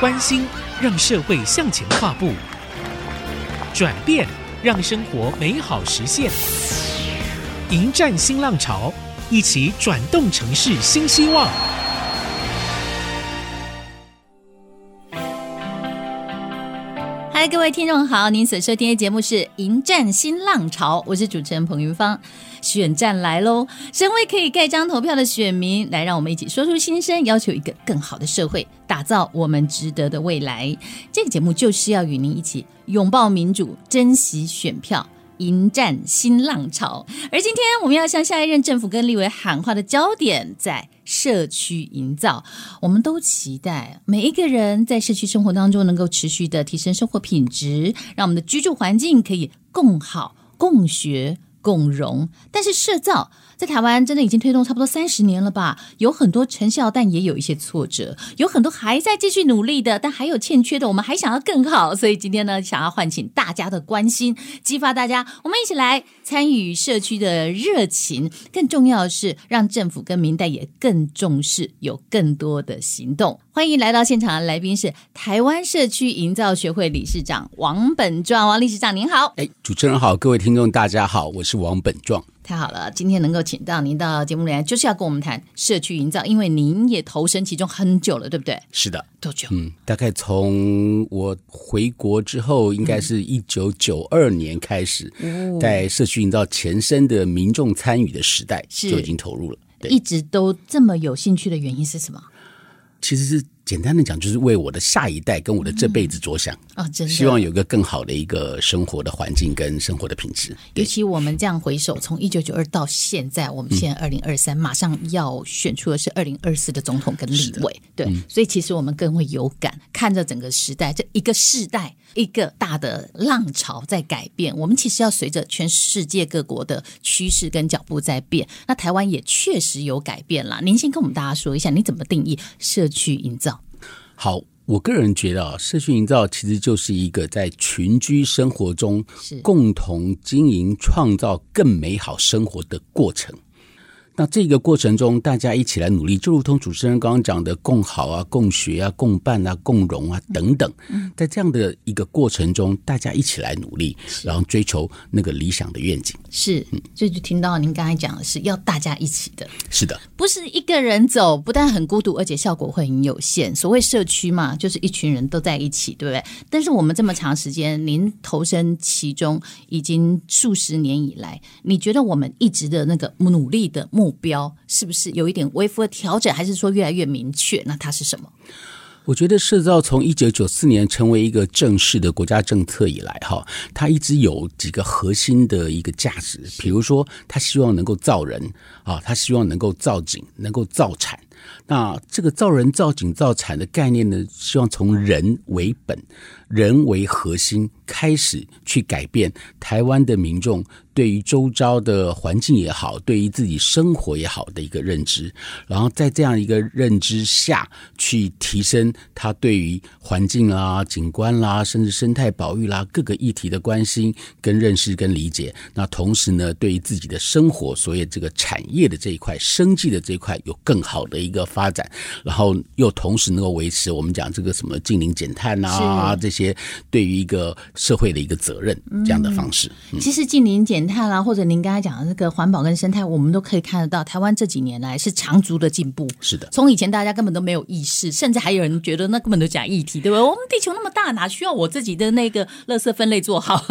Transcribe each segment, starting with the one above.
关心让社会向前跨步，转变让生活美好实现。迎战新浪潮，一起转动城市新希望。各位听众好，您所收听的节目是《迎战新浪潮》，我是主持人彭云芳。选战来喽，身为可以盖章投票的选民，来让我们一起说出心声，要求一个更好的社会，打造我们值得的未来。这个节目就是要与您一起拥抱民主，珍惜选票。迎战新浪潮，而今天我们要向下一任政府跟立委喊话的焦点在社区营造。我们都期待每一个人在社区生活当中能够持续的提升生活品质，让我们的居住环境可以更好、共学、共融。但是社造。在台湾真的已经推动差不多三十年了吧，有很多成效，但也有一些挫折，有很多还在继续努力的，但还有欠缺的，我们还想要更好。所以今天呢，想要唤醒大家的关心，激发大家，我们一起来参与社区的热情。更重要的是，让政府跟民代也更重视，有更多的行动。欢迎来到现场的来宾是台湾社区营造学会理事长王本壮，王理事长您好。哎，主持人好，各位听众大家好，我是王本壮。太好了，今天能够请到您到节目里来，就是要跟我们谈社区营造，因为您也投身其中很久了，对不对？是的，多久？嗯，大概从我回国之后，应该是一九九二年开始，在社区营造前身的民众参与的时代就已经投入了。一直都这么有兴趣的原因是什么？其实是。简单的讲，就是为我的下一代跟我的这辈子着想啊、嗯哦，真的，希望有一个更好的一个生活的环境跟生活的品质。尤其我们这样回首，从一九九二到现在，我们现在二零二三，马上要选出的是二零二四的总统跟立委，对、嗯，所以其实我们更会有感，看着整个时代，这一个世代，一个大的浪潮在改变。我们其实要随着全世界各国的趋势跟脚步在变，那台湾也确实有改变了。您先跟我们大家说一下，你怎么定义社区营造？好，我个人觉得啊，社区营造其实就是一个在群居生活中共同经营、创造更美好生活的过程。那这个过程中，大家一起来努力，就如同主持人刚刚讲的，共好啊、共学啊、共办啊、共荣啊等等，在这样的一个过程中，大家一起来努力，然后追求那个理想的愿景。是，所以就听到您刚才讲的是要大家一起的，是的，不是一个人走，不但很孤独，而且效果会很有限。所谓社区嘛，就是一群人都在一起，对不对？但是我们这么长时间，您投身其中已经数十年以来，你觉得我们一直的那个努力的目目标是不是有一点微幅的调整，还是说越来越明确？那它是什么？我觉得社造从一九九四年成为一个正式的国家政策以来，哈，它一直有几个核心的一个价值，比如说，它希望能够造人啊，它希望能够造景，能够造产。那这个造人、造景、造产的概念呢，希望从人为本、人为核心开始去改变台湾的民众。对于周遭的环境也好，对于自己生活也好的一个认知，然后在这样一个认知下去提升他对于环境啊、景观啦，甚至生态保育啦各个议题的关心跟认识跟理解。那同时呢，对于自己的生活，所以这个产业的这一块、生计的这一块有更好的一个发展，然后又同时能够维持我们讲这个什么近零减碳啊这些对于一个社会的一个责任这样的方式。嗯、其实近零减碳啦，或者您刚才讲的那个环保跟生态，我们都可以看得到，台湾这几年来是长足的进步。是的，从以前大家根本都没有意识，甚至还有人觉得那根本都假议题，对不对？我们地球那么大，哪需要我自己的那个垃圾分类做好？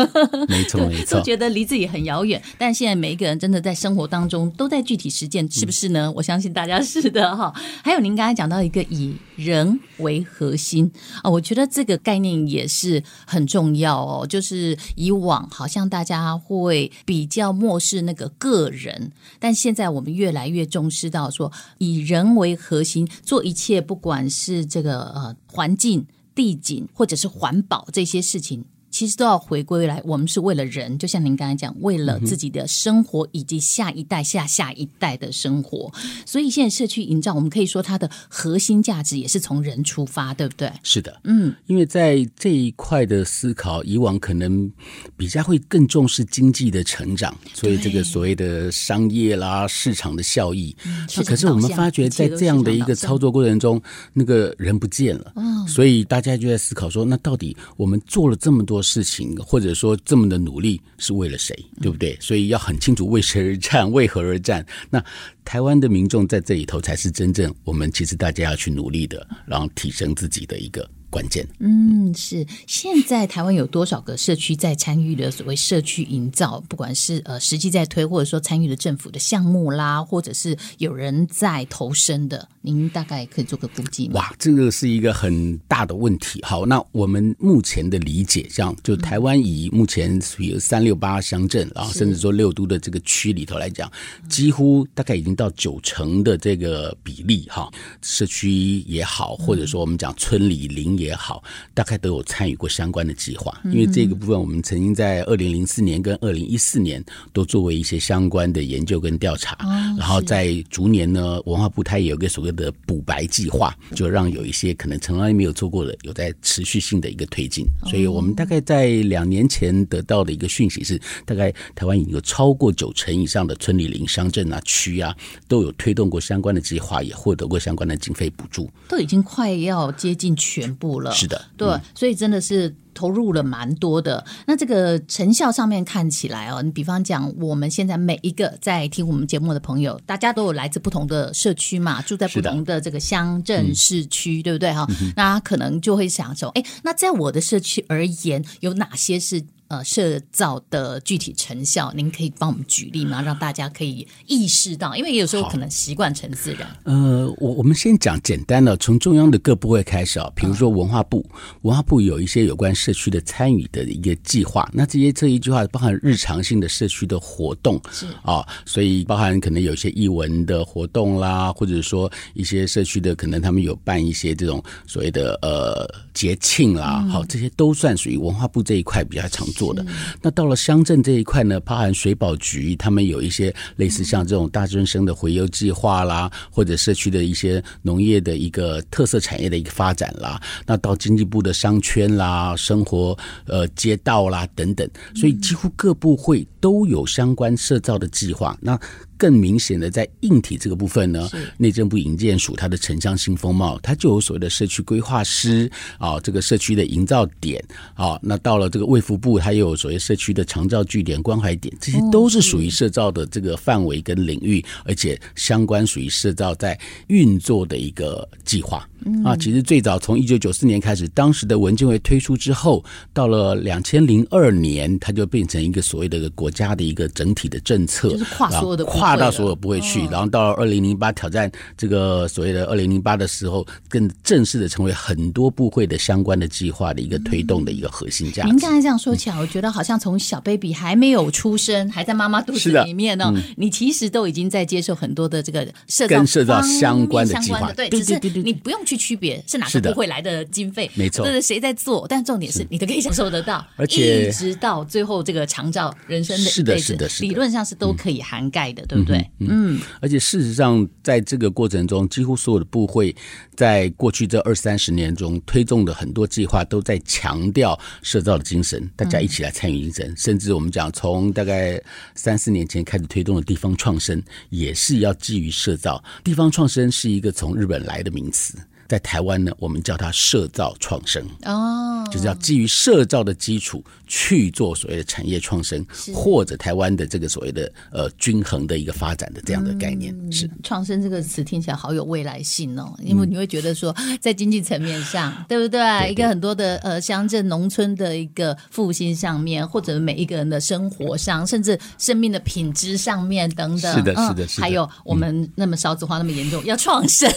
没错，没错，都觉得离自己很遥远。但现在每一个人真的在生活当中都在具体实践，是不是呢？嗯、我相信大家是的哈。还有您刚才讲到一个以人为核心啊，我觉得这个概念也是很重要哦。就是以往好像大家会。比较漠视那个个人，但现在我们越来越重视到说，以人为核心做一切，不管是这个呃环境、地景或者是环保这些事情，其实都要回归来，我们是为了人，就像您刚才讲，为了自己的生活以及下一代、下下一代的生活。所以现在社区营造，我们可以说它的核心价值也是从人出发，对不对？是的，嗯，因为在这一块的思考，以往可能比较会更重视经济的成长，所以这个所谓的商业啦、市场的效益。那可是我们发觉，在这样的一个操作过程中，那个人不见了，所以大家就在思考说，那到底我们做了这么多事情，或者说这么的努力，是为了谁，对不对？所以要很清楚为谁而战，为何而战。那台湾的民众在这里头才是真正我们其实大家要去努力的，然后提升自己的一个。关键，嗯，是现在台湾有多少个社区在参与的所谓社区营造？不管是呃实际在推，或者说参与的政府的项目啦，或者是有人在投身的，您大概可以做个估计吗？哇，这个是一个很大的问题。好，那我们目前的理解，像就台湾以目前比如三六八乡镇，然后甚至说六都的这个区里头来讲，几乎大概已经到九成的这个比例哈，社区也好，或者说我们讲村里邻。也好，大概都有参与过相关的计划，因为这个部分我们曾经在二零零四年跟二零一四年都作为一些相关的研究跟调查，然后在逐年呢，文化部它也有一个所谓的补白计划，就让有一些可能从来没有做过的，有在持续性的一个推进。所以我们大概在两年前得到的一个讯息是，大概台湾已经有超过九成以上的村里邻乡镇啊、区啊，都有推动过相关的计划，也获得过相关的经费补助，都已经快要接近全部。了是的，对，嗯、所以真的是投入了蛮多的。那这个成效上面看起来哦，你比方讲，我们现在每一个在听我们节目的朋友，大家都有来自不同的社区嘛，住在不同的这个乡镇市区，对不对哈？那可能就会想说，哎，那在我的社区而言，有哪些是？呃，社造的具体成效，您可以帮我们举例吗？让大家可以意识到，因为有时候可能习惯成自然。呃，我我们先讲简单的，从中央的各部会开始啊，比如说文化部，嗯、文化部有一些有关社区的参与的一个计划，那这些这一句话包含日常性的社区的活动是啊，所以包含可能有一些艺文的活动啦，或者说一些社区的可能他们有办一些这种所谓的呃节庆啦，好、嗯，这些都算属于文化部这一块比较常。做的那到了乡镇这一块呢，包含水保局，他们有一些类似像这种大专生的回游计划啦，或者社区的一些农业的一个特色产业的一个发展啦。那到经济部的商圈啦、生活呃街道啦等等，所以几乎各部会都有相关社造的计划。那更明显的，在硬体这个部分呢，内政部营建署它的城乡新风貌，它就有所谓的社区规划师啊，这个社区的营造点啊，那到了这个卫福部，它又有所谓社区的长照据点、关怀点，这些都是属于社造的这个范围跟领域，而且相关属于社造在运作的一个计划啊。其实最早从一九九四年开始，当时的文建会推出之后，到了两千零二年，它就变成一个所谓的国家的一个整体的政策，就是跨所有的跨。到所有不会去，然后到了二零零八挑战这个所谓的二零零八的时候，更正式的成为很多部会的相关的计划的一个推动的一个核心价值。您刚才这样说起来，我觉得好像从小 baby 还没有出生，还在妈妈肚子里面呢，你其实都已经在接受很多的这个社造跟社造相关的计划。对，只是你不用去区别是哪个部会来的经费，没错，这是谁在做，但重点是你都可以享受得到，而且一直到最后这个长照人生的是的，是的，理论上是都可以涵盖的，对不对？嗯。而且事实上，在这个过程中，几乎所有的部会，在过去这二三十年中推动的很多计划，都在强调社造的精神，大家一起来参与精神。甚至我们讲，从大概三四年前开始推动的地方创生，也是要基于社造。地方创生是一个从日本来的名词。在台湾呢，我们叫它社造创生。哦，就是要基于社造的基础去做所谓的产业创生，或者台湾的这个所谓的呃均衡的一个发展的这样的概念。嗯、是创生这个词听起来好有未来性哦，因为你会觉得说 在经济层面上，嗯、对不对？对对，一个很多的呃乡镇农村的一个复兴上面，或者每一个人的生活上，甚至生命的品质上面等等。是的，是的，是的。还有我们那么少子化那么严重，嗯、要创生，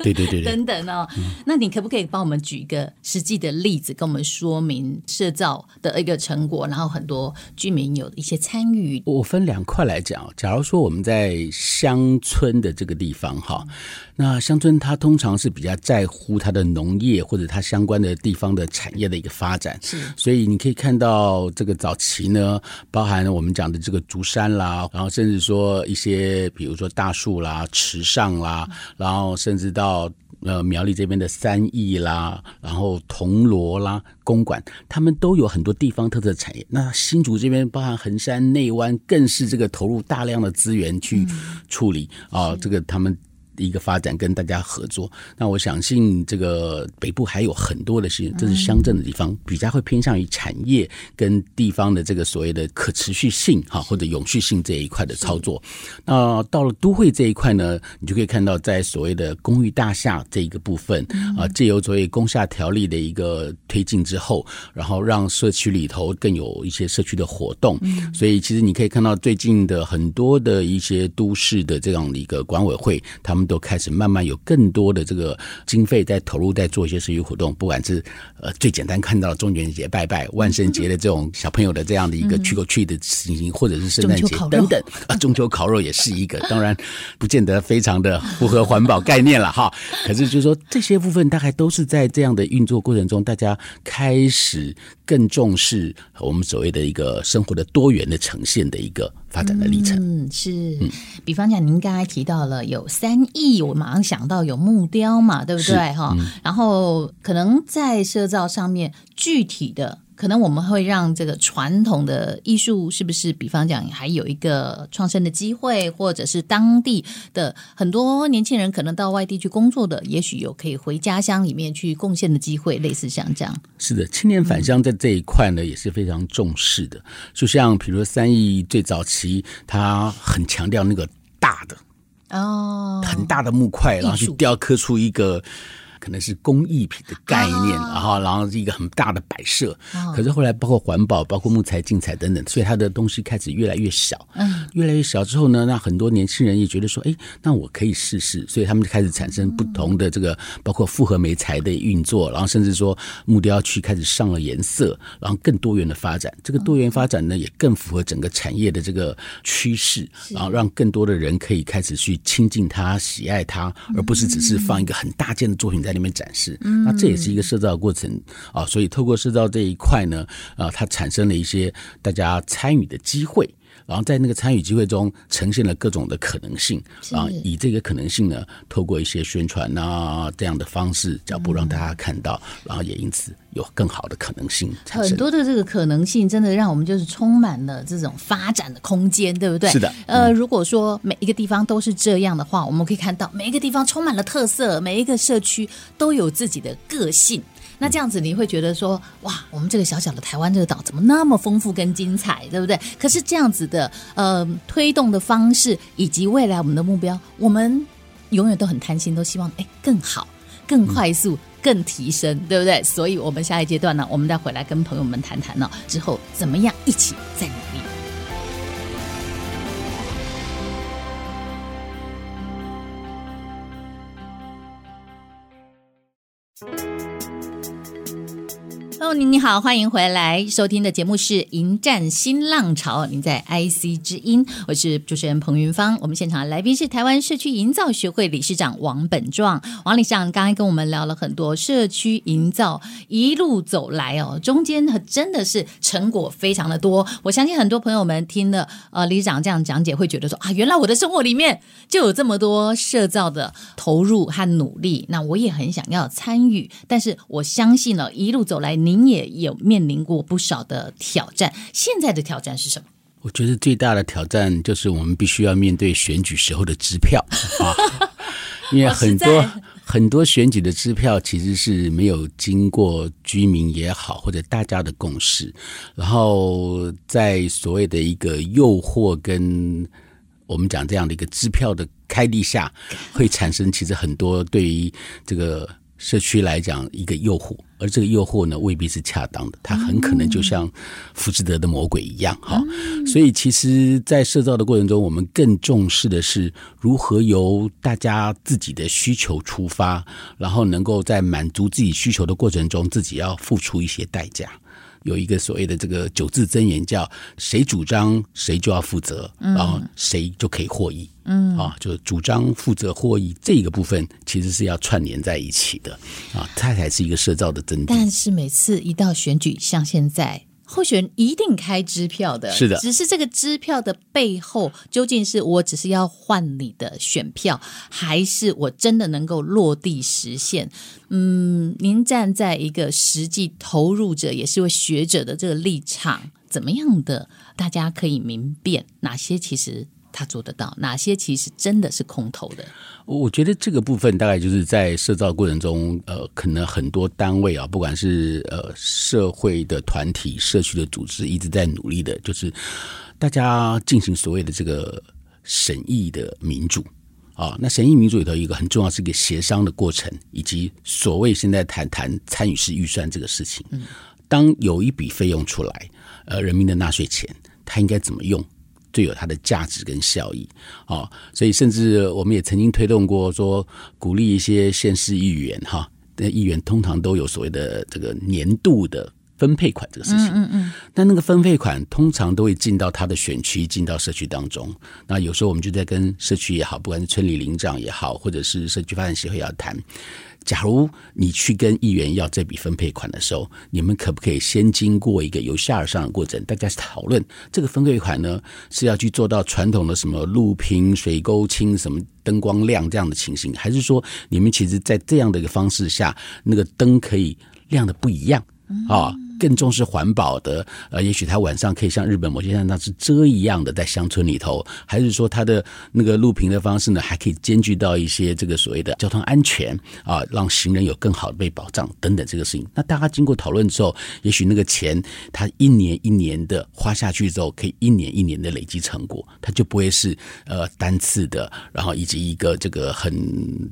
对对对对，等等哦。那你可不可以帮我们举一个实际的例子，跟我们说明社造的一个成果，然后很多居民有一些参与？我分两块来讲。假如说我们在乡村的这个地方，哈。那乡村它通常是比较在乎它的农业或者它相关的地方的产业的一个发展，是。所以你可以看到这个早期呢，包含我们讲的这个竹山啦，然后甚至说一些比如说大树啦、池上啦，然后甚至到呃苗栗这边的三义啦，然后铜锣啦、公馆，他们都有很多地方特色产业。那新竹这边包含横山、内湾，更是这个投入大量的资源去处理啊、呃，这个他们。一个发展跟大家合作，那我相信这个北部还有很多的是，这是乡镇的地方，比较会偏向于产业跟地方的这个所谓的可持续性哈或者永续性这一块的操作。那到了都会这一块呢，你就可以看到在所谓的公寓大厦这一个部分啊，借由所谓公厦条例的一个推进之后，然后让社区里头更有一些社区的活动。所以其实你可以看到最近的很多的一些都市的这样的一个管委会，他们。都开始慢慢有更多的这个经费在投入，在做一些社区活动，不管是呃最简单看到中元节拜拜、万圣节的这种小朋友的这样的一个去过去的情形，或者是圣诞节等等啊，中秋烤肉也是一个，当然不见得非常的符合环保概念了哈。可是就是说这些部分大概都是在这样的运作过程中，大家开始更重视我们所谓的一个生活的多元的呈现的一个。发展的历程，嗯，是，比方讲，您刚才提到了有三亿，我马上想到有木雕嘛，对不对？哈、嗯，然后可能在社造上面具体的。可能我们会让这个传统的艺术，是不是？比方讲，还有一个创生的机会，或者是当地的很多年轻人可能到外地去工作的，也许有可以回家乡里面去贡献的机会，类似像这样。是的，青年返乡在这一块呢，也是非常重视的。就像比如说三义最早期，他很强调那个大的哦，很大的木块，然后去雕刻出一个。可能是工艺品的概念，然后，然后是一个很大的摆设。可是后来，包括环保、包括木材竞彩等等，所以它的东西开始越来越小。嗯，越来越小之后呢，那很多年轻人也觉得说，哎，那我可以试试。所以他们就开始产生不同的这个，包括复合媒材的运作，然后甚至说木雕区开始上了颜色，然后更多元的发展。这个多元发展呢，也更符合整个产业的这个趋势，然后让更多的人可以开始去亲近它、喜爱它，而不是只是放一个很大件的作品在。里面展示，那这也是一个社造的过程啊，所以透过社造这一块呢，啊，它产生了一些大家参与的机会。然后在那个参与机会中，呈现了各种的可能性啊，以这个可能性呢，透过一些宣传啊这样的方式，脚步让大家看到，然后也因此有更好的可能性。很多的这个可能性，真的让我们就是充满了这种发展的空间，对不对？是的。呃，如果说每一个地方都是这样的话，我们可以看到每一个地方充满了特色，每一个社区都有自己的个性。那这样子你会觉得说，哇，我们这个小小的台湾这个岛怎么那么丰富跟精彩，对不对？可是这样子的呃推动的方式以及未来我们的目标，我们永远都很贪心，都希望哎更好、更快速、更提升，对不对？所以我们下一阶段呢，我们再回来跟朋友们谈谈呢，之后怎么样一起再努力。您你好，欢迎回来收听的节目是《迎战新浪潮》，您在 IC 之音，我是主持人彭云芳。我们现场的来宾是台湾社区营造学会理事长王本壮。王理事长刚才跟我们聊了很多社区营造一路走来哦，中间真的是成果非常的多。我相信很多朋友们听了呃理事长这样讲解，会觉得说啊，原来我的生活里面就有这么多社造的投入和努力，那我也很想要参与。但是我相信了一路走来，您。你也有面临过不少的挑战，现在的挑战是什么？我觉得最大的挑战就是我们必须要面对选举时候的支票啊，因为很多很多选举的支票其实是没有经过居民也好或者大家的共识，然后在所谓的一个诱惑跟我们讲这样的一个支票的开立下，会产生其实很多对于这个。社区来讲，一个诱惑，而这个诱惑呢，未必是恰当的，它很可能就像福士德的魔鬼一样，哈、嗯。所以，其实，在社造的过程中，我们更重视的是如何由大家自己的需求出发，然后能够在满足自己需求的过程中，自己要付出一些代价。有一个所谓的这个九字真言，叫“谁主张谁就要负责，然后谁就可以获益”。嗯啊，就主张负责获益这个部分，其实是要串联在一起的啊，它才是一个社造的真谛。但是每次一到选举，像现在。候选人一定开支票的，是的。只是这个支票的背后，究竟是我只是要换你的选票，还是我真的能够落地实现？嗯，您站在一个实际投入者，也是位学者的这个立场，怎么样的？大家可以明辨哪些其实。他做得到哪些？其实真的是空头的。我觉得这个部分大概就是在社造过程中，呃，可能很多单位啊，不管是呃社会的团体、社区的组织，一直在努力的，就是大家进行所谓的这个审议的民主啊。那审议民主里头一个很重要是一个协商的过程，以及所谓现在谈谈参与式预算这个事情。当有一笔费用出来，呃，人民的纳税钱，他应该怎么用？最有它的价值跟效益啊，所以甚至我们也曾经推动过说，鼓励一些县市议员哈，那议员通常都有所谓的这个年度的分配款这个事情，嗯嗯，但那个分配款通常都会进到他的选区，进到社区当中。那有时候我们就在跟社区也好，不管是村里领长也好，或者是社区发展协会要谈。假如你去跟议员要这笔分配款的时候，你们可不可以先经过一个由下而上的过程？大家讨论这个分配款呢，是要去做到传统的什么路平、水沟清、什么灯光亮这样的情形，还是说你们其实在这样的一个方式下，那个灯可以亮的不一样啊？更重视环保的，呃，也许他晚上可以像日本某些像那是遮一样的，在乡村里头，还是说他的那个录屏的方式呢，还可以兼具到一些这个所谓的交通安全啊，让行人有更好的被保障等等这个事情。那大家经过讨论之后，也许那个钱他一年一年的花下去之后，可以一年一年的累积成果，他就不会是呃单次的，然后以及一个这个很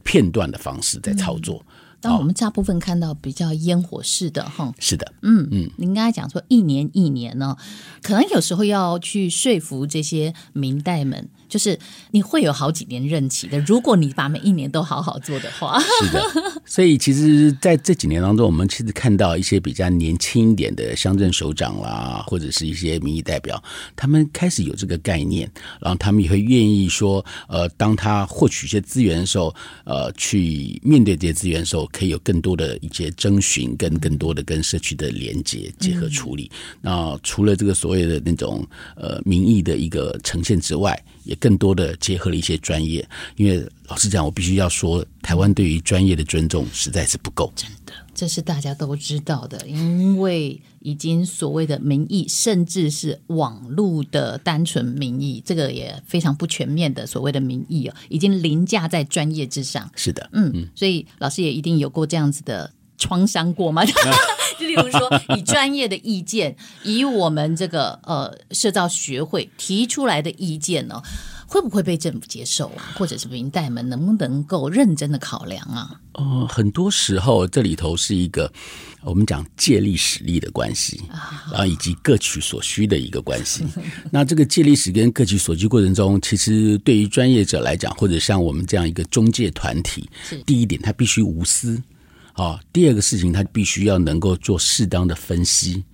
片段的方式在操作。当我们大部分看到比较烟火式的哈，是的，嗯嗯，您刚才讲说一年一年呢，可能有时候要去说服这些明代们。就是你会有好几年任期的，如果你把每一年都好好做的话，是的。所以其实在这几年当中，我们其实看到一些比较年轻一点的乡镇首长啦，或者是一些民意代表，他们开始有这个概念，然后他们也会愿意说，呃，当他获取一些资源的时候，呃，去面对这些资源的时候，可以有更多的一些征询，跟更多的跟社区的连接结合处理。嗯、那除了这个所谓的那种呃民意的一个呈现之外，也更多的结合了一些专业，因为老实讲，我必须要说，台湾对于专业的尊重实在是不够。真的，这是大家都知道的，因为已经所谓的民意，甚至是网络的单纯民意，这个也非常不全面的所谓的民意哦，已经凌驾在专业之上。是的，嗯，嗯，所以老师也一定有过这样子的创伤过吗？就例如说，以专业的意见，以我们这个呃社造学会提出来的意见呢，会不会被政府接受啊？或者是民代们能不能够认真的考量啊？呃，很多时候这里头是一个我们讲借力使力的关系啊，然后以及各取所需的一个关系。那这个借力使跟各取所需过程中，其实对于专业者来讲，或者像我们这样一个中介团体，第一点，他必须无私。啊，第二个事情，他必须要能够做适当的分析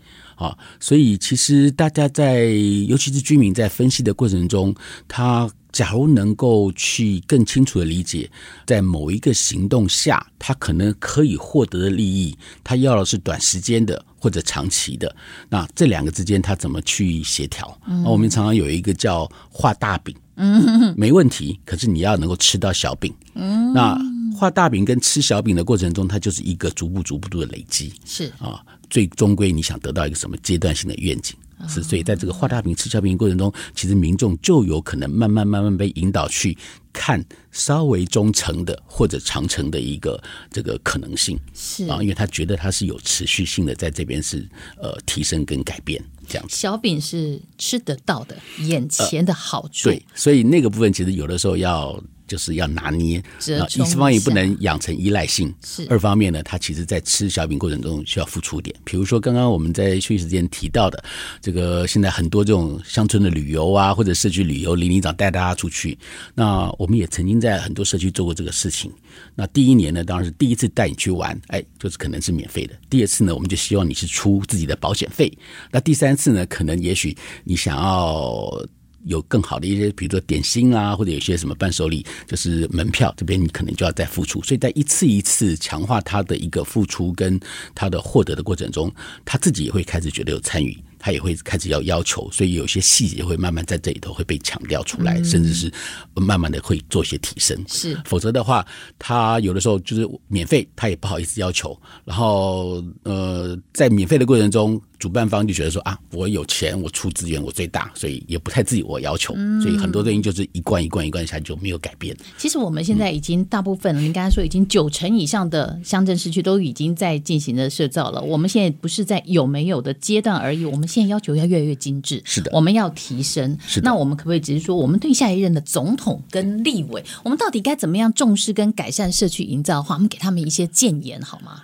啊，所以其实大家在，尤其是居民在分析的过程中，他假如能够去更清楚的理解，在某一个行动下，他可能可以获得的利益，他要的是短时间的或者长期的，那这两个之间他怎么去协调？嗯，我们常常有一个叫画大饼，嗯，没问题，可是你要能够吃到小饼，嗯，那。画大饼跟吃小饼的过程中，它就是一个逐步、逐步的累积，是。啊，最终归你想得到一个什么阶段性的愿景，是，所以在这个画大饼、吃小饼过程中，其实民众就有可能慢慢、慢慢被引导去看稍微中层的或者长程的一个这个可能性，是啊，因为他觉得它是有持续性的，在这边是呃提升跟改变这样子。小饼是吃得到的，眼前的好处，对，所以那个部分其实有的时候要。就是要拿捏，啊，一方面也不能养成依赖性，是二方面呢，他其实在吃小饼过程中需要付出点。比如说刚刚我们在休息时间提到的，这个现在很多这种乡村的旅游啊，或者社区旅游，里里长带大家出去，那我们也曾经在很多社区做过这个事情。那第一年呢，当然是第一次带你去玩，哎，就是可能是免费的。第二次呢，我们就希望你是出自己的保险费。那第三次呢，可能也许你想要。有更好的一些，比如说点心啊，或者有些什么伴手礼，就是门票这边你可能就要再付出。所以在一次一次强化他的一个付出跟他的获得的过程中，他自己也会开始觉得有参与。他也会开始要要求，所以有些细节会慢慢在这里头会被强调出来，嗯、甚至是慢慢的会做一些提升。是，否则的话，他有的时候就是免费，他也不好意思要求。然后，呃，在免费的过程中。主办方就觉得说啊，我有钱，我出资源，我最大，所以也不太自我要求，嗯、所以很多东西就是一贯一贯一贯下来就没有改变。其实我们现在已经大部分，您刚才说已经九成以上的乡镇市区都已经在进行的社造了。我们现在不是在有没有的阶段而已，我们现在要求要越来越精致。是的，我们要提升。是的，那我们可不可以只是说，我们对下一任的总统跟立委，我们到底该怎么样重视跟改善社区营造的话，我们给他们一些建言好吗？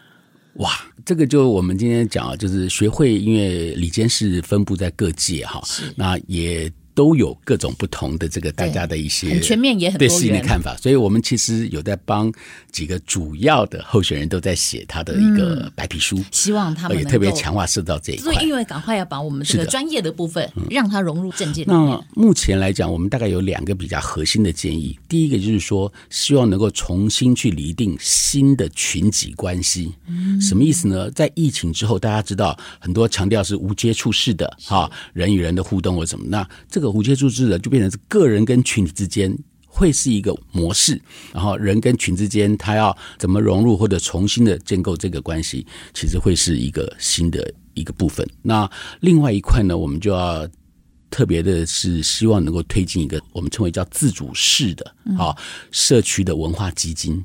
哇，这个就我们今天讲啊，就是学会，因为里监是分布在各界哈，那也。都有各种不同的这个大家的一些很全面也很对事情的看法，所以我们其实有在帮几个主要的候选人都在写他的一个白皮书，希望他们也特别强化社到这一块，所以因为赶快要把我们这个专业的部分让它融入政界。那目前来讲，我们大概有两个比较核心的建议，第一个就是说，希望能够重新去厘定新的群集关系，嗯。什么意思呢？在疫情之后，大家知道很多强调是无接触式的哈，人与人的互动或什么，那这个。无接触制的就变成是个人跟群体之间会是一个模式，然后人跟群之间他要怎么融入或者重新的建构这个关系，其实会是一个新的一个部分。那另外一块呢，我们就要特别的是希望能够推进一个我们称为叫自主式的啊社区的文化基金。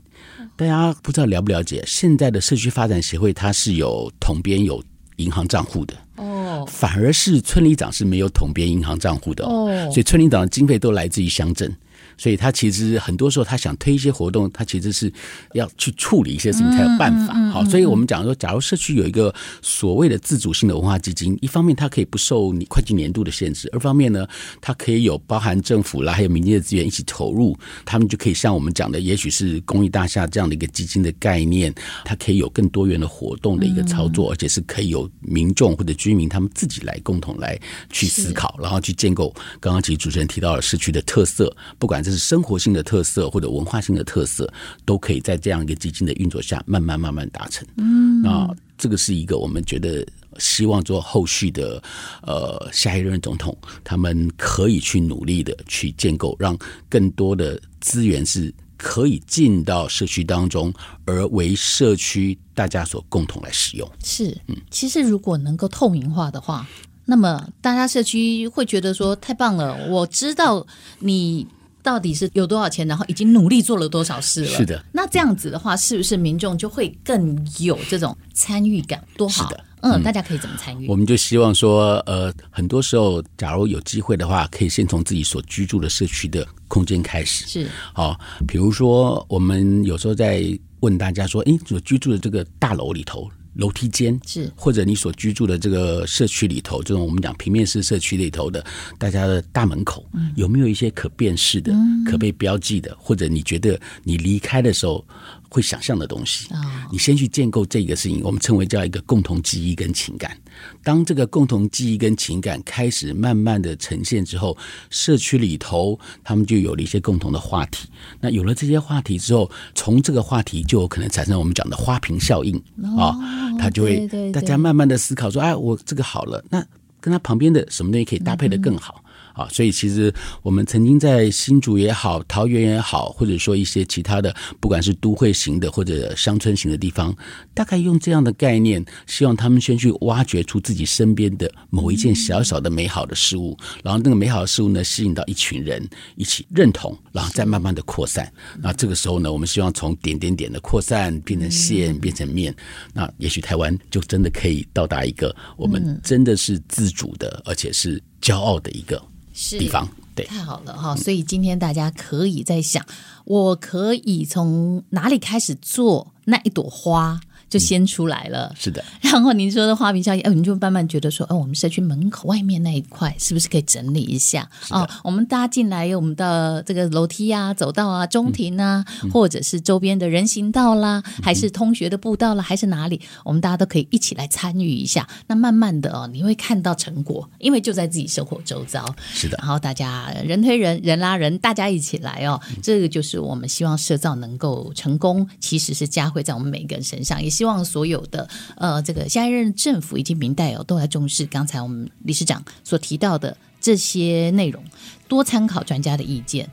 大家不知道了不了解，现在的社区发展协会它是有统编有银行账户的。哦，反而是村里长是没有统编银行账户的哦，所以村里长的经费都来自于乡镇。所以他其实很多时候他想推一些活动，他其实是要去处理一些事情才有办法。好，所以我们讲说，假如社区有一个所谓的自主性的文化基金，一方面它可以不受你会计年度的限制，二方面呢，它可以有包含政府啦，还有民间的资源一起投入，他们就可以像我们讲的，也许是公益大厦这样的一个基金的概念，它可以有更多元的活动的一个操作，而且是可以有民众或者居民他们自己来共同来去思考，然后去建构。刚刚其实主持人提到了社区的特色，不管这是生活性的特色或者文化性的特色，都可以在这样一个基金的运作下，慢慢慢慢达成。嗯，那这个是一个我们觉得希望做后续的呃下一任总统，他们可以去努力的去建构，让更多的资源是可以进到社区当中，而为社区大家所共同来使用。是，嗯，其实如果能够透明化的话。那么大家社区会觉得说太棒了，我知道你到底是有多少钱，然后已经努力做了多少事了。是的，那这样子的话，是不是民众就会更有这种参与感？多好！是的，嗯，嗯，大家可以怎么参与？我们就希望说，呃，很多时候，假如有机会的话，可以先从自己所居住的社区的空间开始。是，好，比如说，我们有时候在问大家说，哎，所居住的这个大楼里头。楼梯间是，或者你所居住的这个社区里头，这种我们讲平面式社区里头的，大家的大门口有没有一些可辨识的、可被标记的，或者你觉得你离开的时候会想象的东西？你先去建构这个事情，我们称为叫一个共同记忆跟情感。当这个共同记忆跟情感开始慢慢的呈现之后，社区里头他们就有了一些共同的话题。那有了这些话题之后，从这个话题就有可能产生我们讲的花瓶效应啊，他就会大家慢慢的思考说，哎，我这个好了，那跟他旁边的什么东西可以搭配的更好？啊，所以其实我们曾经在新竹也好、桃园也好，或者说一些其他的，不管是都会型的或者乡村型的地方，大概用这样的概念，希望他们先去挖掘出自己身边的某一件小小的美好的事物，然后那个美好的事物呢，吸引到一群人一起认同，然后再慢慢的扩散。那这个时候呢，我们希望从点点点的扩散变成线，变成面，那也许台湾就真的可以到达一个我们真的是自主的，而且是骄傲的一个。地方对，太好了哈！所以今天大家可以在想，我可以从哪里开始做那一朵花？就先出来了。是的。然后您说的花瓶效应，哎，你就慢慢觉得说，哦，我们社区门口外面那一块是不是可以整理一下？哦，我们搭进来我们的这个楼梯啊、走道啊、中庭啊，嗯、或者是周边的人行道啦，嗯、还是通学的步道啦，还是哪里，我们大家都可以一起来参与一下。那慢慢的哦，你会看到成果，因为就在自己生活周遭。是的。然后大家人推人，人拉人，大家一起来哦，嗯、这个就是我们希望社造能够成功，其实是加惠在我们每个人身上。也希望所有的呃，这个下一任政府以及明代哦，都来重视刚才我们理事长所提到的这些内容，多参考专家的意见，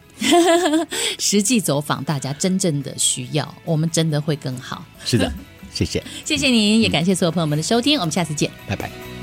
实际走访大家真正的需要，我们真的会更好。是的，谢谢，谢谢您，也感谢所有朋友们的收听，我们下次见，拜拜。